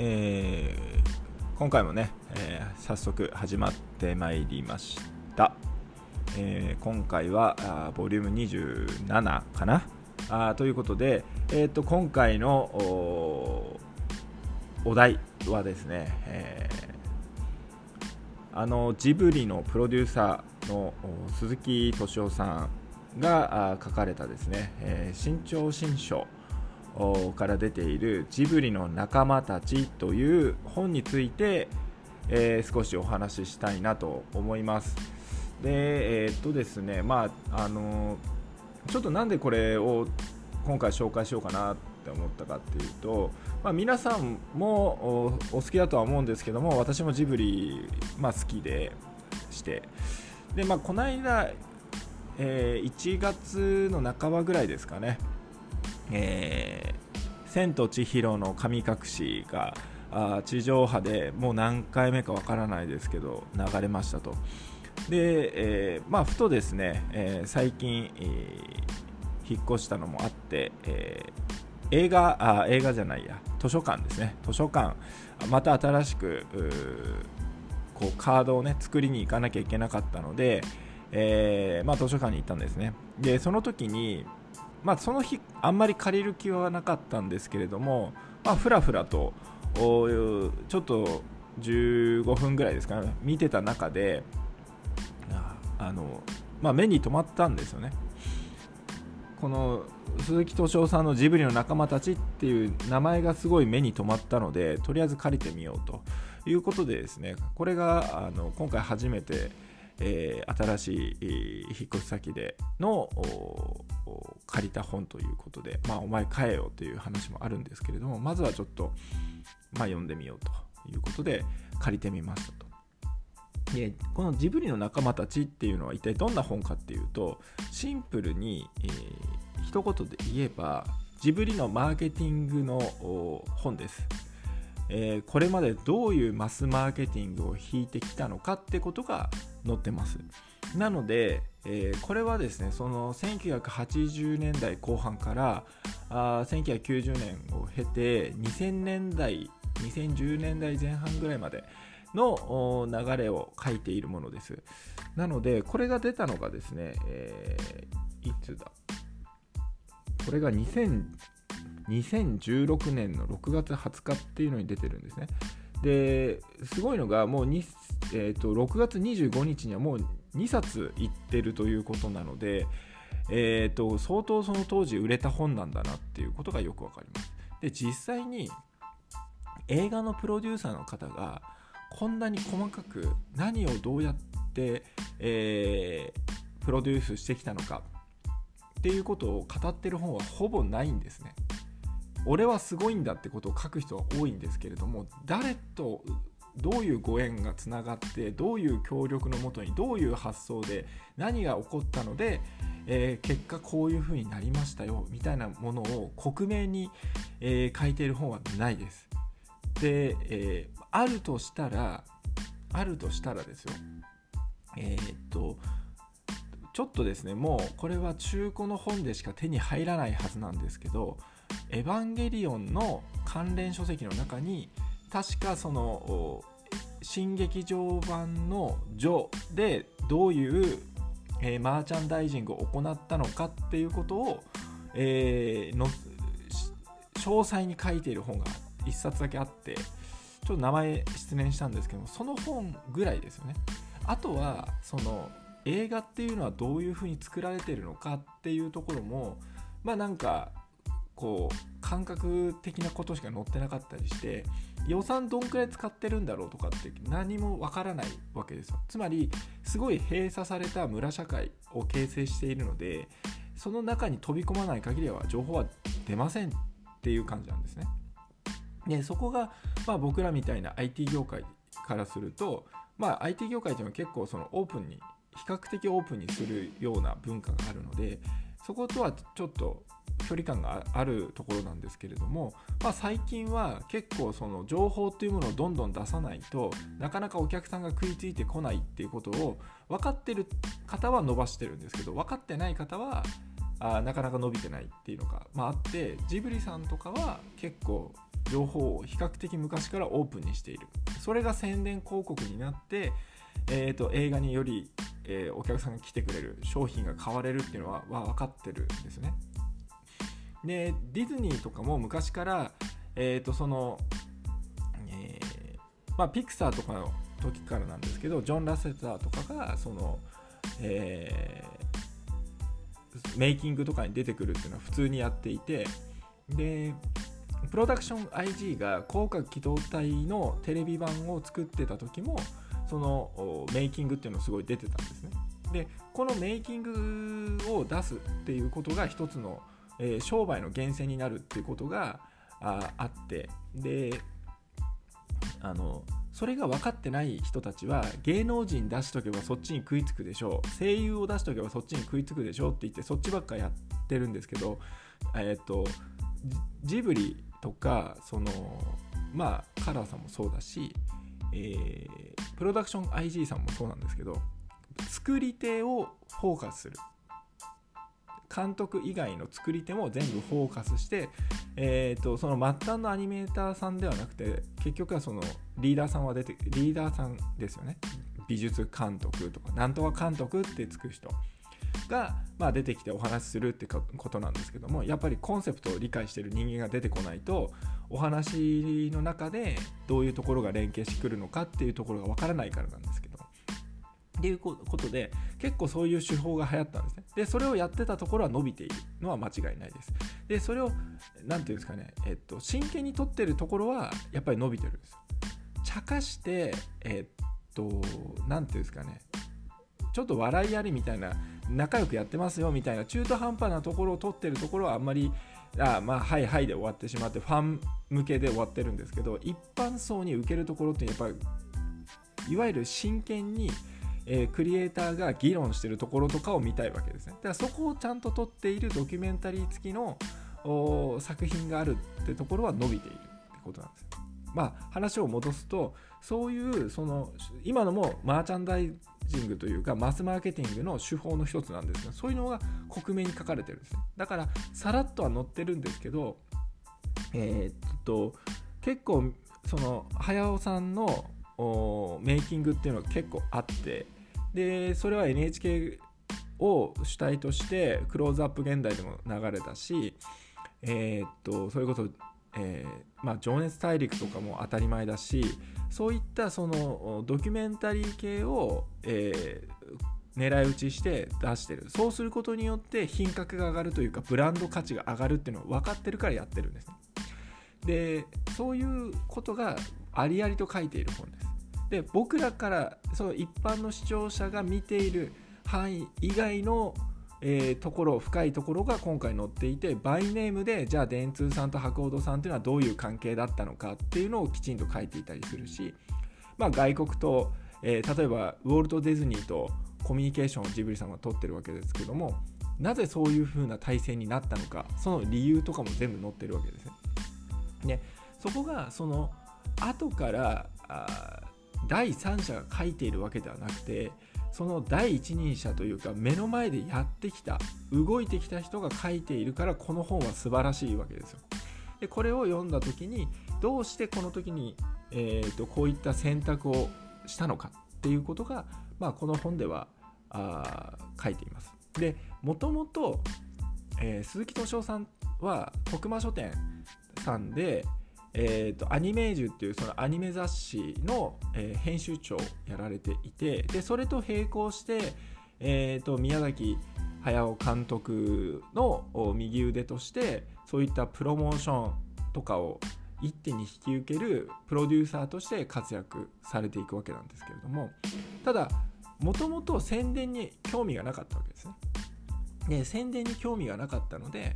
えー、今回もね、えー、早速始まってまいりました、えー、今回はあボリューム27かな？あということで、えーと、今回のお題はですね、えー、あのジブリのプロデューサーの鈴木敏夫さんが書かれたですね、えー、新潮新書。から出ているジブリの仲間たちという本について、えー、少しお話ししたいなと思います。で、えー、っとですね、まあ、あのちょっとなんでこれを今回紹介しようかなって思ったかっていうと、まあ、皆さんもお好きだとは思うんですけども、私もジブリ、まあ、好きでして、で、まあ、この間、えー、1月の半ばぐらいですかね、えー、千と千尋の神隠しがあ地上波でもう何回目かわからないですけど流れましたと。で、えー、まあ、ふとですね、えー、最近、えー、引っ越したのもあって、え映画あ映画じゃないや図書館ですね。図書館また新しくこうカードをね作りに行かなきゃいけなかったので、えまあ、図書館に行ったんですね。でその時にまあ、その日あんまり借りる気はなかったんですけれども、まあ、ふらふらとちょっと15分ぐらいですかね見てた中であの、まあ、目に留まったんですよね。この鈴木敏夫さんのジブリの仲間たちっていう名前がすごい目に留まったのでとりあえず借りてみようということでですねこれがあの今回初めてえー、新しい引っ越し先での借りた本ということで、まあ、お前買えよという話もあるんですけれどもまずはちょっと、まあ、読んでみようということで借りてみましたと。でこのジブリの仲間たちっていうのは一体どんな本かっていうとシンプルに、えー、一言で言えばジブリのマーケティングの本です。えー、これまでどういうマスマーケティングを引いてきたのかってことが載ってます。なので、えー、これはですねその1980年代後半からあ1990年を経て2000年代2010年代前半ぐらいまでの流れを書いているものです。なのでこれが出たのがですね、えー、いつだ？これが2000 2016年の6月20日っていうのに出てるんですね。ですごいのがもう、えーと、6月25日にはもう2冊いってるということなので、えーと、相当その当時売れた本なんだなっていうことがよくわかります。で実際に映画のプロデューサーの方がこんなに細かく何をどうやって、えー、プロデュースしてきたのかっていうことを語ってる本はほぼないんですね。俺はすごいんだってことを書く人は多いんですけれども誰とどういうご縁がつながってどういう協力のもとにどういう発想で何が起こったので、えー、結果こういうふうになりましたよみたいなものを克明に、えー、書いている本はないです。で、えー、あるとしたらあるとしたらですよえー、っとちょっとですねもうこれは中古の本でしか手に入らないはずなんですけど「エヴァンゲリオン」の関連書籍の中に確かその新劇場版の「ジョ」でどういう、えー、マーチャンダイジングを行ったのかっていうことを、えー、の詳細に書いている本が1冊だけあってちょっと名前失念したんですけどもその本ぐらいですよね。あとはその映画っていうのはどういうふうに作られてるのかっていうところもまあなんかこう感覚的なことしか載ってなかったりして予算どんくらい使ってるんだろうとかって何もわからないわけですよ。つまりすごい閉鎖された村社会を形成しているのでその中に飛び込まない限りは情報は出ませんっていう感じなんですね。でそこが、まあ、僕らみたいな IT 業界からすると、まあ、IT 業界というのは結構そのオープンに比較的オープンにするような文化があるのでそことはちょっと距離感があるところなんですけれども、まあ、最近は結構その情報っていうものをどんどん出さないとなかなかお客さんが食いついてこないっていうことを分かってる方は伸ばしてるんですけど分かってない方はあなかなか伸びてないっていうのが、まあ、あってジブリさんとかは結構情報を比較的昔からオープンにしている。それが宣伝広告になって、えーと、映画により、えー、お客さんが来てくれる商品が買われるっていうのはは分かってるんですね。でディズニーとかも昔から、えーとその、えーまあ、ピクサーとかの時からなんですけどジョン・ラセターとかがその、えー、メイキングとかに出てくるっていうのは普通にやっていてでプロダクション IG が広角機動隊のテレビ版を作ってた時もそのメイキングっていうのすごい出てたんですね。でこのメイキングを出すっていうことが一つの、えー、商売の源泉になるっていうことがああってであのそれが分かってない人たちは芸能人出しとけばそっちに食いつくでしょう声優を出しとけばそっちに食いつくでしょうって言ってそっちばっかやってるんですけどえっ、ー、とジブリとかそのまあカラーさんもそうだし、えー、プロダクション IG さんもそうなんですけど作り手をフォーカスする。監督以外の作り手も全部フォーカスして、えーと、その末端のアニメーターさんではなくて結局はそのリーダーさんは出てリーダーさんですよね。美術監督とかなんとか監督ってつく人が、まあ、出てきてお話しするってことなんですけどもやっぱりコンセプトを理解してる人間が出てこないとお話の中でどういうところが連携してくるのかっていうところがわからないからなんですけど。っていうことで結構そういう手法が流行ったんですね。でそれをやってたところは伸びているのは間違いないです。でそれを何て言うんですかね、えっと、真剣にとってるところはやっぱり伸びてるんですよ。茶化してえっと何て言うんですかねちょっと笑いありみたいな仲良くやってますよみたいな中途半端なところを取ってるところはあんまりあまあはいはいで終わってしまってファン向けで終わってるんですけど一般層に受けるところってやっぱりいわゆる真剣に、えー、クリエイターが議論してるところとかを見たいわけですね。だからそこをちゃんと撮っているドキュメンタリー付きの作品があるってところは伸びているってことなんですまあ話を戻すとそういうその今のもマーチャンダイジングというかマスマーケティングの手法の一つなんですがそういうのが克明に書かれてるんですね。だからさらっとは載ってるんですけどえー、っと結構その早尾さんのメイキングっていうのが結構あってでそれは NHK を主体としてクローズアップ現代でも流れたしえー、っとそれこそえー、まあ、情熱大陸とかも当たり前だしそういったそのドキュメンタリー系を、えー、狙い撃ちして出してる。そうすることによって品格が上がるというかブランド価値が上がるっていうのを分かってるからやってるんです。でそういうことがありありと書いている本です。で僕らからその一般の視聴者が見ている範囲以外のえー、ところ深いところが今回載っていてバイネームでじゃあ電通さんと博報堂さんというのはどういう関係だったのかっていうのをきちんと書いていたりするし、まあ、外国と、えー、例えばウォルト・ディズニーとコミュニケーションをジブリさんが取ってるわけですけどもなぜそういう風な体制になったのかその理由とかも全部載ってるわけですね。でそこがその後からあ第三者が書いているわけではなくてその第一人者というか目の前でやってきた動いてきた人が書いているからこの本は素晴らしいわけですよ。でこれを読んだ時にどうしてこの時に、えーと、こういった選択をしたのかっていうことが、まあ、この本ではあ書いています。でもともと、えー、鈴木敏夫さんは徳間書店さんで、えーと、アニメージュっていうそのアニメ雑誌の、えー、編集長をやられていてでそれと並行して、えーと、宮崎駿監督の右腕としてそういったプロモーションとかを一手に引き受けるプロデューサーとして活躍されていくわけなんですけれどもただもともと宣伝に興味がなかったわけですね。で宣伝に興味がなかったので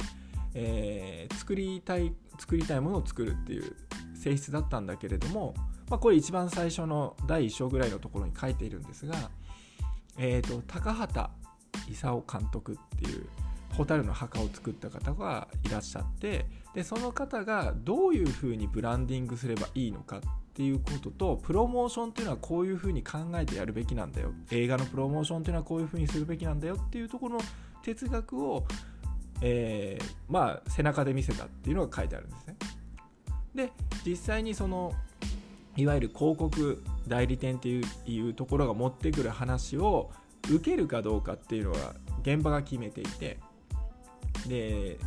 えー、作りたい作りたいものを作るっていう性質だったんだけれども、まあ、これ一番最初の第1章ぐらいのところに書いているんですが、えーと、高畑勲監督っていう「蛍の墓」を作った方がいらっしゃってでその方がどういうふうにブランディングすればいいのかっていうこととプロモーションっていうのはこういうふうに考えてやるべきなんだよ。映画のプロモーションっていうのはこういうふうにするべきなんだよっていうところの哲学をえー、まあ背中で見せたっていうのが書いてあるんですね。で実際にそのいわゆる広告代理店っていうところが持ってくる話を受けるかどうかっていうのは現場が決めていてで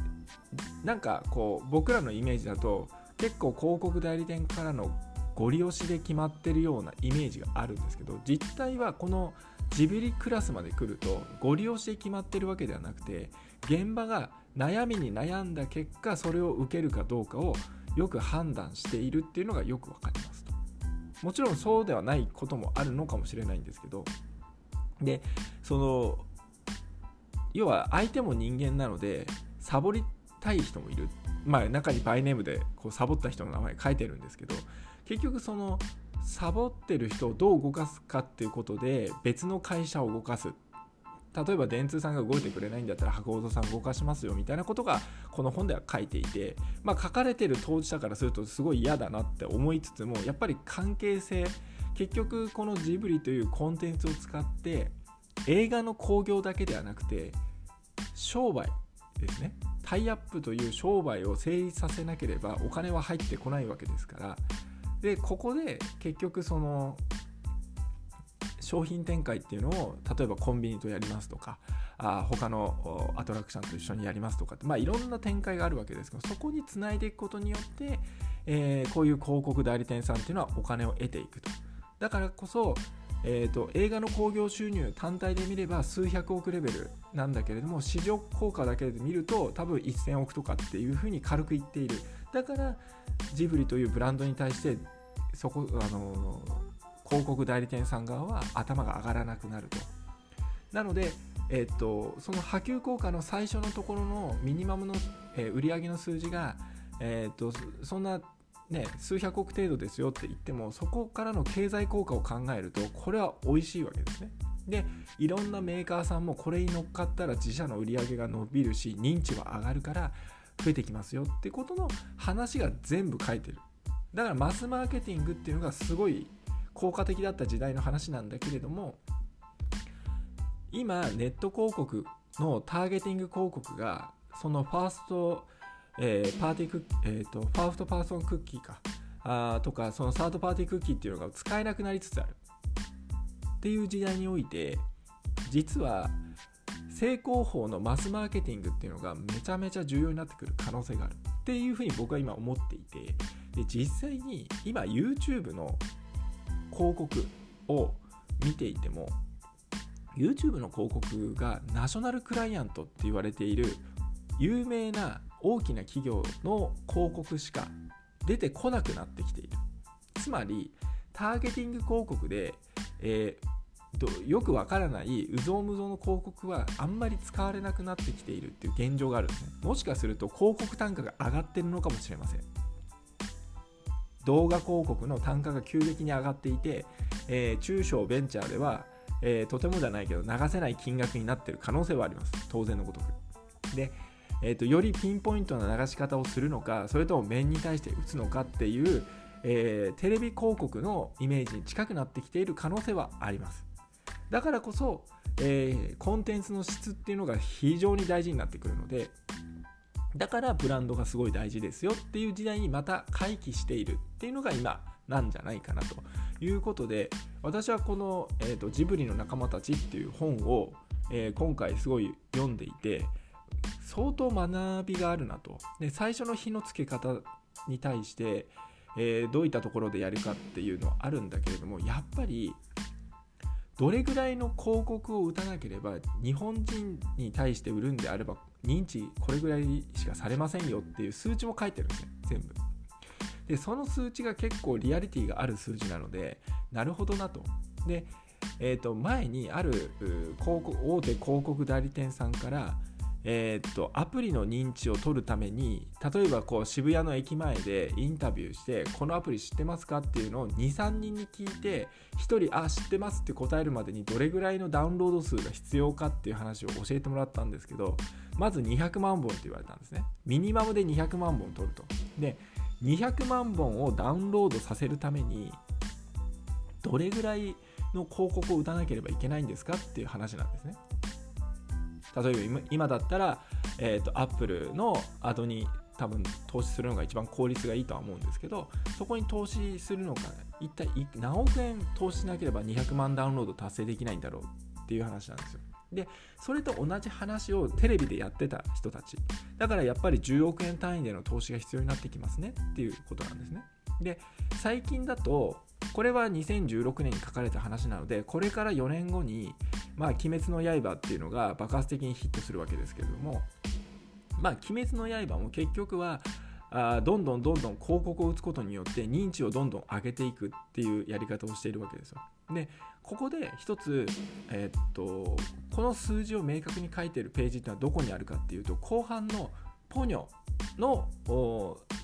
なんかこう僕らのイメージだと結構広告代理店からのご利用しで決まってるようなイメージがあるんですけど実態はこのジブリクラスまで来るとご利用しで決まってるわけではなくて現場が悩みに悩んだ結果それを受けるかどうかをよく判断しているっていうのがよく分かりますと。もちろんそうではないこともあるのかもしれないんですけどでその要は相手も人間なのでサボりたい人もいる。まあ中にバイネームでこうサボった人の名前書いてるんですけど結局そのサボってる人をどう動かすかっていうことで別の会社を動かす。例えば電通さんが動いてくれないんだったら博報堂さん動かしますよみたいなことがこの本では書いていて、まあ、書かれてる当事者からするとすごい嫌だなって思いつつもやっぱり関係性結局このジブリというコンテンツを使って映画の興行だけではなくて商売ですね。タイアップという商売を成立させなければお金は入ってこないわけですからでここで結局その商品展開っていうのを例えばコンビニとやりますとかあ他のアトラクションと一緒にやりますとかってまあ、いろんな展開があるわけですけどそこにつないでいくことによって、えー、こういう広告代理店さんっていうのはお金を得ていくと。だからこそえーと、映画の興行収入単体で見れば数百億レベルなんだけれども市場効果だけで見ると多分1000億とかっていうふうに軽く言っている。だからジブリというブランドに対してそこあの広告代理店さん側は頭が上がらなくなるとなので、えーと、その波及効果の最初のところのミニマムの、えー、売上の数字が、えーとそんなね、数百億程度ですよって言ってもそこからの経済効果を考えるとこれは美味しいわけですね。でいろんなメーカーさんもこれに乗っかったら自社の売り上げが伸びるし認知は上がるから増えてきますよってことの話が全部書いてる。だからマスマーケティングっていうのがすごい効果的だった時代の話なんだけれども今ネット広告のターゲティング広告がそのファーストえー、パーティークッキー、えーと、ファーストパーソンクッキーか。あとかそのサードパーティークッキーっていうのが使えなくなりつつある。っていう時代において実は正攻法のマスマーケティングっていうのがめちゃめちゃ重要になってくる可能性があるっていうふうに僕は今思っていてで実際に今 YouTube の広告を見ていても YouTube の広告がナショナルクライアントって言われている有名な大きな企業の広告しか出てこなくなってきている。つまりターゲティング広告で、えー、とよくわからないうぞうむぞうの広告はあんまり使われなくなってきているっていう現状があるんですね。もしかすると広告単価が上がってるのかもしれません。動画広告の単価が急激に上がっていて、えー、中小ベンチャーでは、えー、とてもじゃないけど流せない金額になってる可能性はあります。当然のごとく。でえーと、よりピンポイントな流し方をするのかそれとも面に対して打つのかっていう、えー、テレビ広告のイメージに近くなってきている可能性はあります。だからこそ、えー、コンテンツの質っていうのが非常に大事になってくるのでだからブランドがすごい大事ですよっていう時代にまた回帰しているっていうのが今なんじゃないかなということで私はこの、えーと「ジブリの仲間たち」っていう本を、えー、今回すごい読んでいて相当学びがあるなと。で最初の火のつけ方に対して、えー、どういったところでやるかっていうのはあるんだけれどもやっぱりどれぐらいの広告を打たなければ日本人に対して売るんであれば認知これぐらいしかされませんよっていう数値も書いてるんですね全部。でその数値が結構リアリティがある数字なのでなるほどなと。で、えー、と前にある広告大手広告代理店さんからえー、っとアプリの認知を取るために例えばこう渋谷の駅前でインタビューしてこのアプリ知ってますかっていうのを23人に聞いて1人あ知ってますって答えるまでにどれぐらいのダウンロード数が必要かっていう話を教えてもらったんですけどまず200万本って言われたんですね。ミニマムで200万本取ると。で200万本をダウンロードさせるためにどれぐらいの広告を打たなければいけないんですかっていう話なんですね。例えば今だったら、えーと、アップルのアドに多分投資するのが一番効率がいいとは思うんですけどそこに投資するのか一体何億円投資しなければ200万ダウンロード達成できないんだろうっていう話なんですよ。でそれと同じ話をテレビでやってた人たちだからやっぱり10億円単位での投資が必要になってきますねっていうことなんですね。で最近だとこれは2016年に書かれた話なのでこれから4年後に「まあ、鬼滅の刃」っていうのが爆発的にヒットするわけですけれどもまあ鬼滅の刃も結局はあどんどんどんどん広告を打つことによって認知をどんどん上げていくっていうやり方をしているわけですよ。でここで一つ、えー、っとこの数字を明確に書いているページっていうのはどこにあるかっていうと後半のポニョの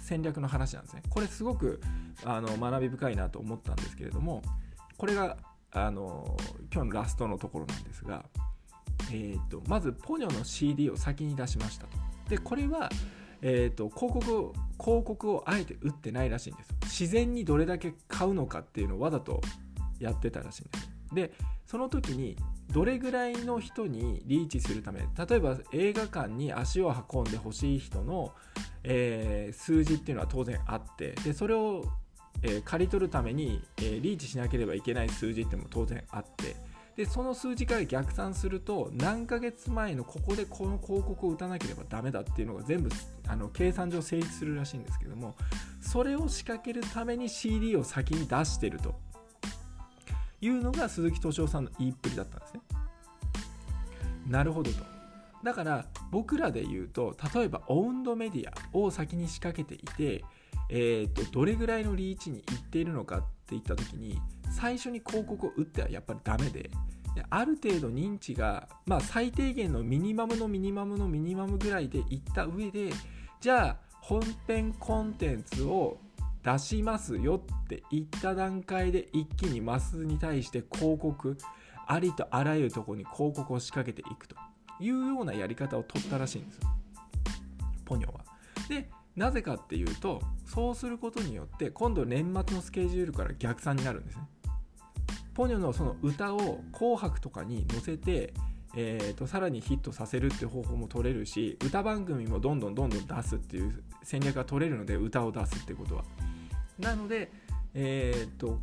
戦略の話なんですね。これすごくあの学び深いなと思ったんですけれどもこれがあの今日のラストのところなんですが、えーと、まずポニョの CD を先に出しましたと。でこれは、えーと、広告広告をあえて打ってないらしいんです自然にどれだけ買うのかっていうのをわざとやってたらしいんですでその時にどれぐらいの人にリーチするため例えば映画館に足を運んでほしい人の、えー、数字っていうのは当然あってでそれをえ、刈り取るために、え、リーチしなければいけない数字っても当然あってでその数字から逆算すると何ヶ月前のここでこの広告を打たなければダメだっていうのが全部あの計算上成立するらしいんですけどもそれを仕掛けるために CD を先に出してるというのが鈴木敏夫さんの言いっぷりだったんですね。なるほどと。だから僕らで言うと例えばオウンドメディアを先に仕掛けていてえーと、どれぐらいのリーチにいっているのかっていった時に最初に広告を打ってはやっぱりダメである程度認知が、まあ、最低限のミニマムのミニマムのミニマムぐらいでいった上でじゃあ本編コンテンツを出しますよって言った段階で一気にマスに対して広告ありとあらゆるところに広告を仕掛けていくというようなやり方を取ったらしいんですよポニョは。でなぜかっていうとそうすることによって今度年末のスケジュールから逆算になるんですね。ポニョのその歌を「紅白」とかに載せて、えーと、さらにヒットさせるって方法も取れるし歌番組もどんどんどんどん出すっていう戦略が取れるので歌を出すってことは。なので、えーと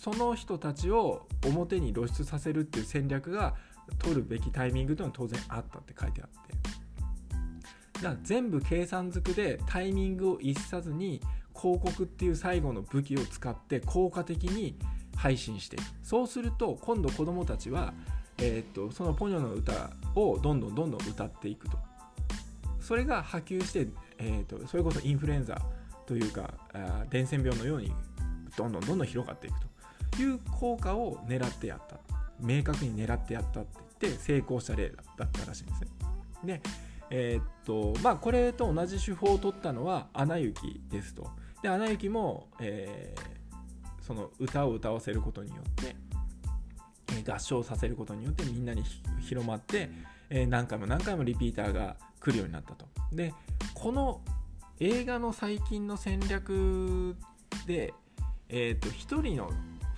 その人たちを表に露出させるっていう戦略が取るべきタイミングというのは当然あったって書いてあって。だ全部計算づくでタイミングを逸さずに広告っていう最後の武器を使って効果的に配信していく。そうすると今度子どもたちは、えー、っとそのポニョの歌をどんどんどんどん歌っていくと。それが波及して、えー、っとそれこそインフルエンザというかあ伝染病のようにどんどんどんどん広がっていくと。いう効果を狙ってやった。明確に狙ってやったって言って成功した例だったらしいんですね。でえー、っとまあこれと同じ手法を取ったのは「アナ雪」ですと。で「アナ雪も」えー、その歌を歌わせることによって、えー、合唱させることによってみんなに広まって、えー、何回も何回もリピーターが来るようになったと。でこの映画の最近の戦略で、えー、と1人の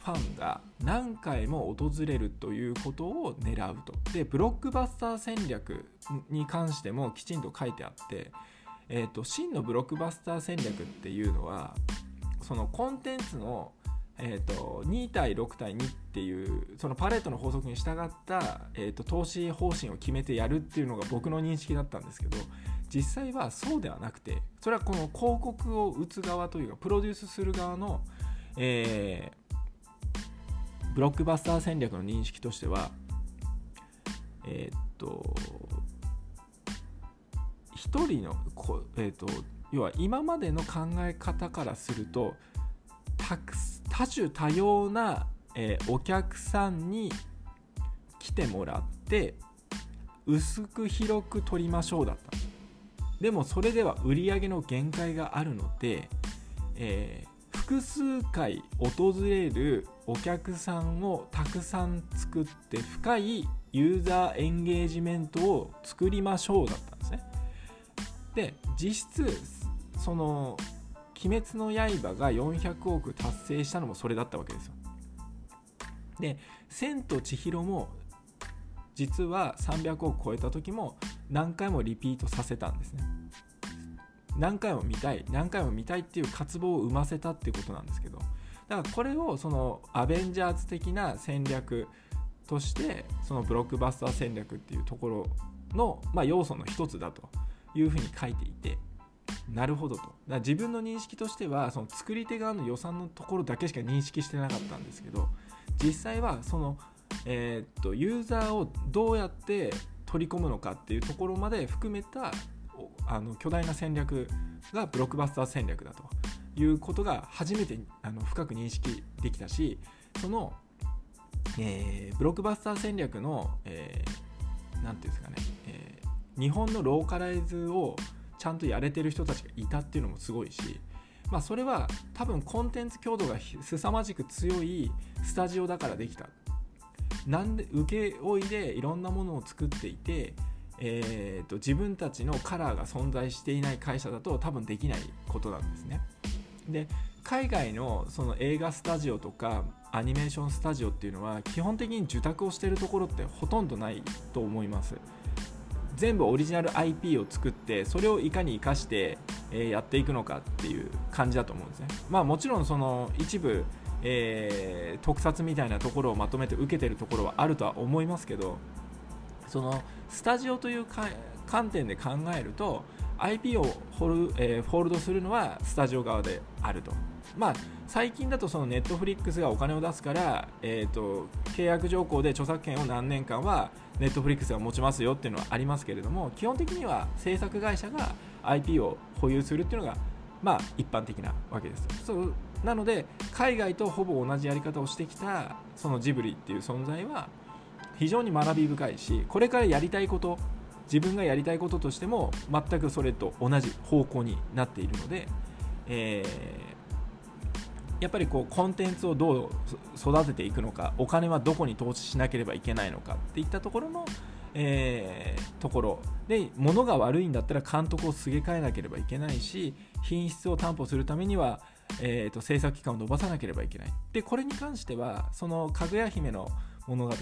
ファンが何回も訪れるということを狙うと。でブロックバスター戦略に関してもきちんと書いてあって、えーと、真のブロックバスター戦略っていうのはそのコンテンツの、えーと、2対6対2っていうそのパレートの法則に従った、えーと投資方針を決めてやるっていうのが僕の認識だったんですけど実際はそうではなくてそれはこの広告を打つ側というかプロデュースする側の、えーブロックバスター戦略の認識としてはえー、っと1人のこ、えー、っと要は今までの考え方からすると多種多様な、えー、お客さんに来てもらって薄く広く取りましょうだった。でもそれでは売り上げの限界があるので、えー、複数回訪れるお客さんをたくさん作って深いユーザーエンゲージメントを作りましょうだったんですね。で実質その「鬼滅の刃」が400億達成したのもそれだったわけですよ。で「千と千尋」も実は300億超えた時も何回もリピートさせたんですね何回も見たい何回も見たいっていう渇望を生ませたっていうことなんですけどだからこれをそのアベンジャーズ的な戦略としてそのブロックバスター戦略っていうところの、まあ、要素の一つだというふうに書いていてなるほどと。だ自分の認識としてはその作り手側の予算のところだけしか認識してなかったんですけど実際はその、えー、っとユーザーをどうやって取り込むのかっていうところまで含めたあの巨大な戦略がブロックバスター戦略だということが初めてあの深く認識できたしその、えー、ブロックバスター戦略の何、えー、て言うんですかね、えー、日本のローカライズをちゃんとやれてる人たちがいたっていうのもすごいし、まあ、それは多分コンテンツ強度が凄まじく強いスタジオだからできた。なんで請負いでいろんなものを作っていてえーと、自分たちのカラーが存在していない会社だと多分できないことなんですね。で海外のその映画スタジオとかアニメーションスタジオっていうのは基本的に受託をしてるところってほとんどないと思います全部オリジナル IP を作ってそれをいかに生かして、やっていくのかっていう感じだと思うんですねまあもちろんその一部、えー、特撮みたいなところをまとめて受けてるところはあるとは思いますけどそのスタジオという観点で考えると IP をホル、えー、ホールドするのはスタジオ側であると。まあ、最近だとその Netflix がお金を出すから、えーと、契約条項で著作権を何年間は Netflix が持ちますよっていうのはありますけれども基本的には制作会社が IP を保有するっていうのが、まあ、一般的なわけですそうなので海外とほぼ同じやり方をしてきたそのジブリっていう存在は非常に学び深いしこれからやりたいこと自分がやりたいこととしても全くそれと同じ方向になっているので、えー、やっぱりこうコンテンツをどう育てていくのかお金はどこに投資しなければいけないのかっていったところの、えー、ところ。で物が悪いんだったら監督をすげ替えなければいけないし品質を担保するためには、えーと、制作期間を延ばさなければいけない。でこれに関してはそのかぐや姫の物語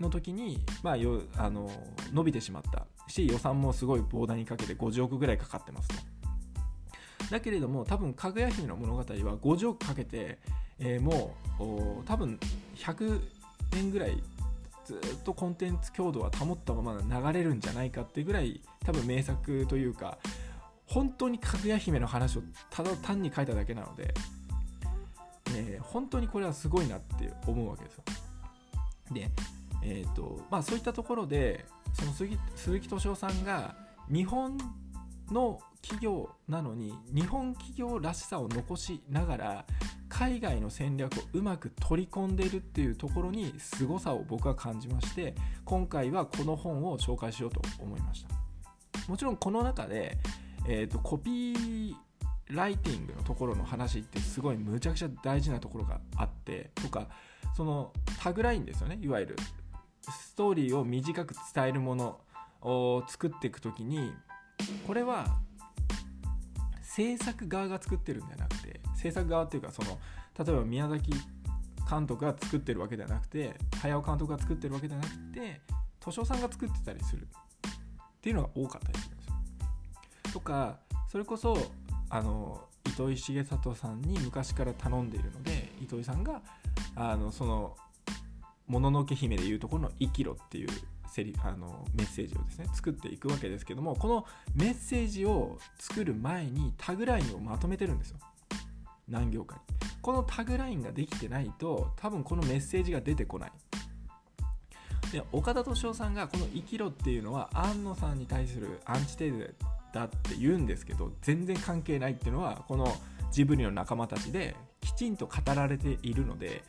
の時に、まあ、よあの伸びてしまったし予算もすごい膨大にかけて50億ぐらいかかってますと。だけれども多分かぐや姫の物語は50億かけて、えー、もう多分100年ぐらいずっとコンテンツ強度は保ったまま流れるんじゃないかってぐらい多分名作というか本当にかぐや姫の話をただ単に書いただけなので、えー、本当にこれはすごいなって思うわけですよ。でえーとまあ、そういったところでその鈴木鈴木敏夫さんが日本の企業なのに日本企業らしさを残しながら海外の戦略をうまく取り込んでいるっていうところに凄さを僕は感じまして今回はこの本を紹介しようと思いました。もちろんこの中で、えーと、コピーライティングのところの話ってすごいむちゃくちゃ大事なところがあってとかそのタグラインですよねいわゆる。ストーリーを短く伝えるものを作っていく時にこれは制作側が作ってるんじゃなくて制作側っていうかその例えば宮崎監督が作ってるわけではなくて早尾監督が作ってるわけではなくて敏夫さんが作ってたりするっていうのが多かったりするんですよ。とかそれこそあの糸井重里さんに昔から頼んでいるので糸井さんがあのそのもののけ姫でいうところの「生きろ」っていうセリあのメッセージをですね作っていくわけですけどもこのメッセージを作る前にタグラインをまとめてるんですよ。何行かにこのタグラインができてないと多分このメッセージが出てこない。で岡田斗司夫さんがこの「生きろ」っていうのは庵野さんに対するアンチテーゼだって言うんですけど全然関係ないっていうのはこのジブリの仲間たちできちんと語られているので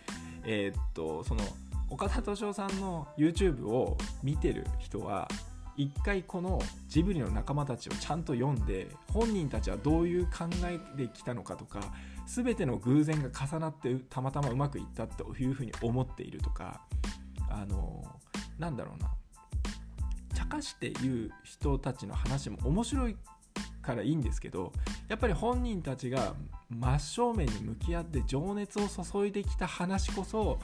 えー、っとその岡田斗司夫さんの YouTube を見てる人は一回このジブリの仲間たちをちゃんと読んで本人たちはどういう考えできたのかとか全ての偶然が重なってたまたまうまくいったというふうに思っているとかあのなんだろうな。茶化して言う人たちの話も面白いからいいんですけどやっぱり本人たちが真正面に向き合って情熱を注いできた話こそ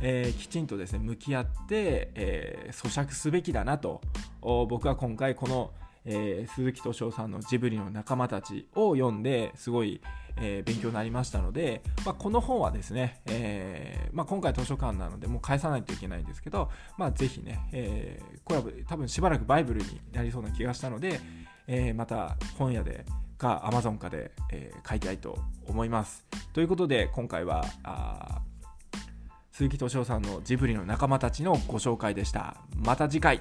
えー、きちんとですね向き合って、えー、咀嚼すべきだなと僕は今回この、えー、鈴木敏夫さんのジブリの仲間たちを読んですごい、えー、勉強になりましたので、まあ、この本はですね、えーまあ、今回図書館なのでもう返さないといけないんですけど、まあ、ぜひね、えー、これは多分しばらくバイブルになりそうな気がしたので、えー、また本屋でか Amazon かで、えー、買いたいと思います。ということで今回はあ鈴木敏夫さんのジブリの仲間たちのご紹介でした。また次回